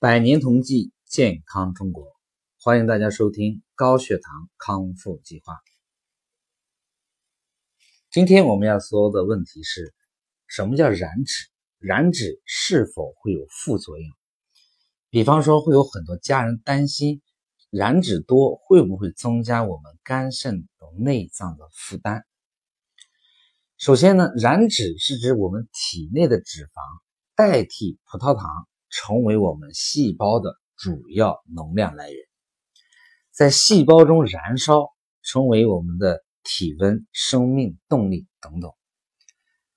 百年同济，健康中国，欢迎大家收听高血糖康复计划。今天我们要说的问题是什么叫燃脂？燃脂是否会有副作用？比方说，会有很多家人担心燃脂多会不会增加我们肝肾等内脏的负担？首先呢，燃脂是指我们体内的脂肪代替葡萄糖，成为我们细胞的主要能量来源，在细胞中燃烧，成为我们的。体温、生命动力等等，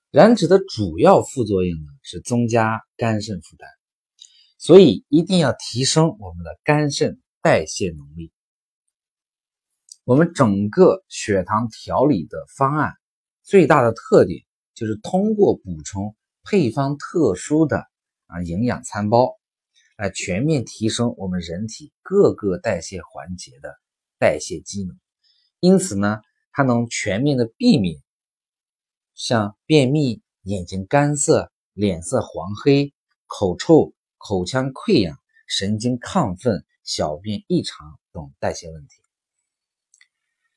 燃脂的主要副作用呢是增加肝肾负担，所以一定要提升我们的肝肾代谢能力。我们整个血糖调理的方案最大的特点就是通过补充配方特殊的啊营养餐包，来全面提升我们人体各个代谢环节的代谢机能。因此呢。它能全面的避免像便秘、眼睛干涩、脸色黄黑、口臭、口腔溃疡、神经亢奋、小便异常等代谢问题。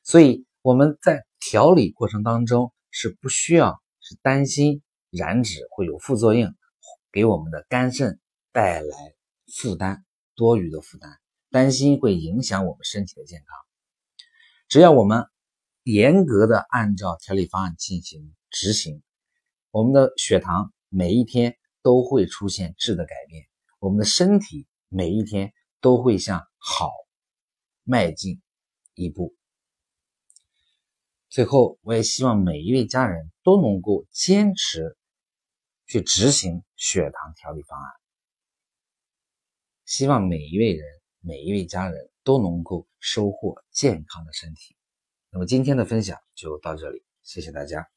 所以我们在调理过程当中是不需要是担心燃脂会有副作用，给我们的肝肾带来负担多余的负担，担心会影响我们身体的健康。只要我们。严格的按照调理方案进行执行，我们的血糖每一天都会出现质的改变，我们的身体每一天都会向好迈进一步。最后，我也希望每一位家人都能够坚持去执行血糖调理方案，希望每一位人、每一位家人都能够收获健康的身体。那么今天的分享就到这里，谢谢大家。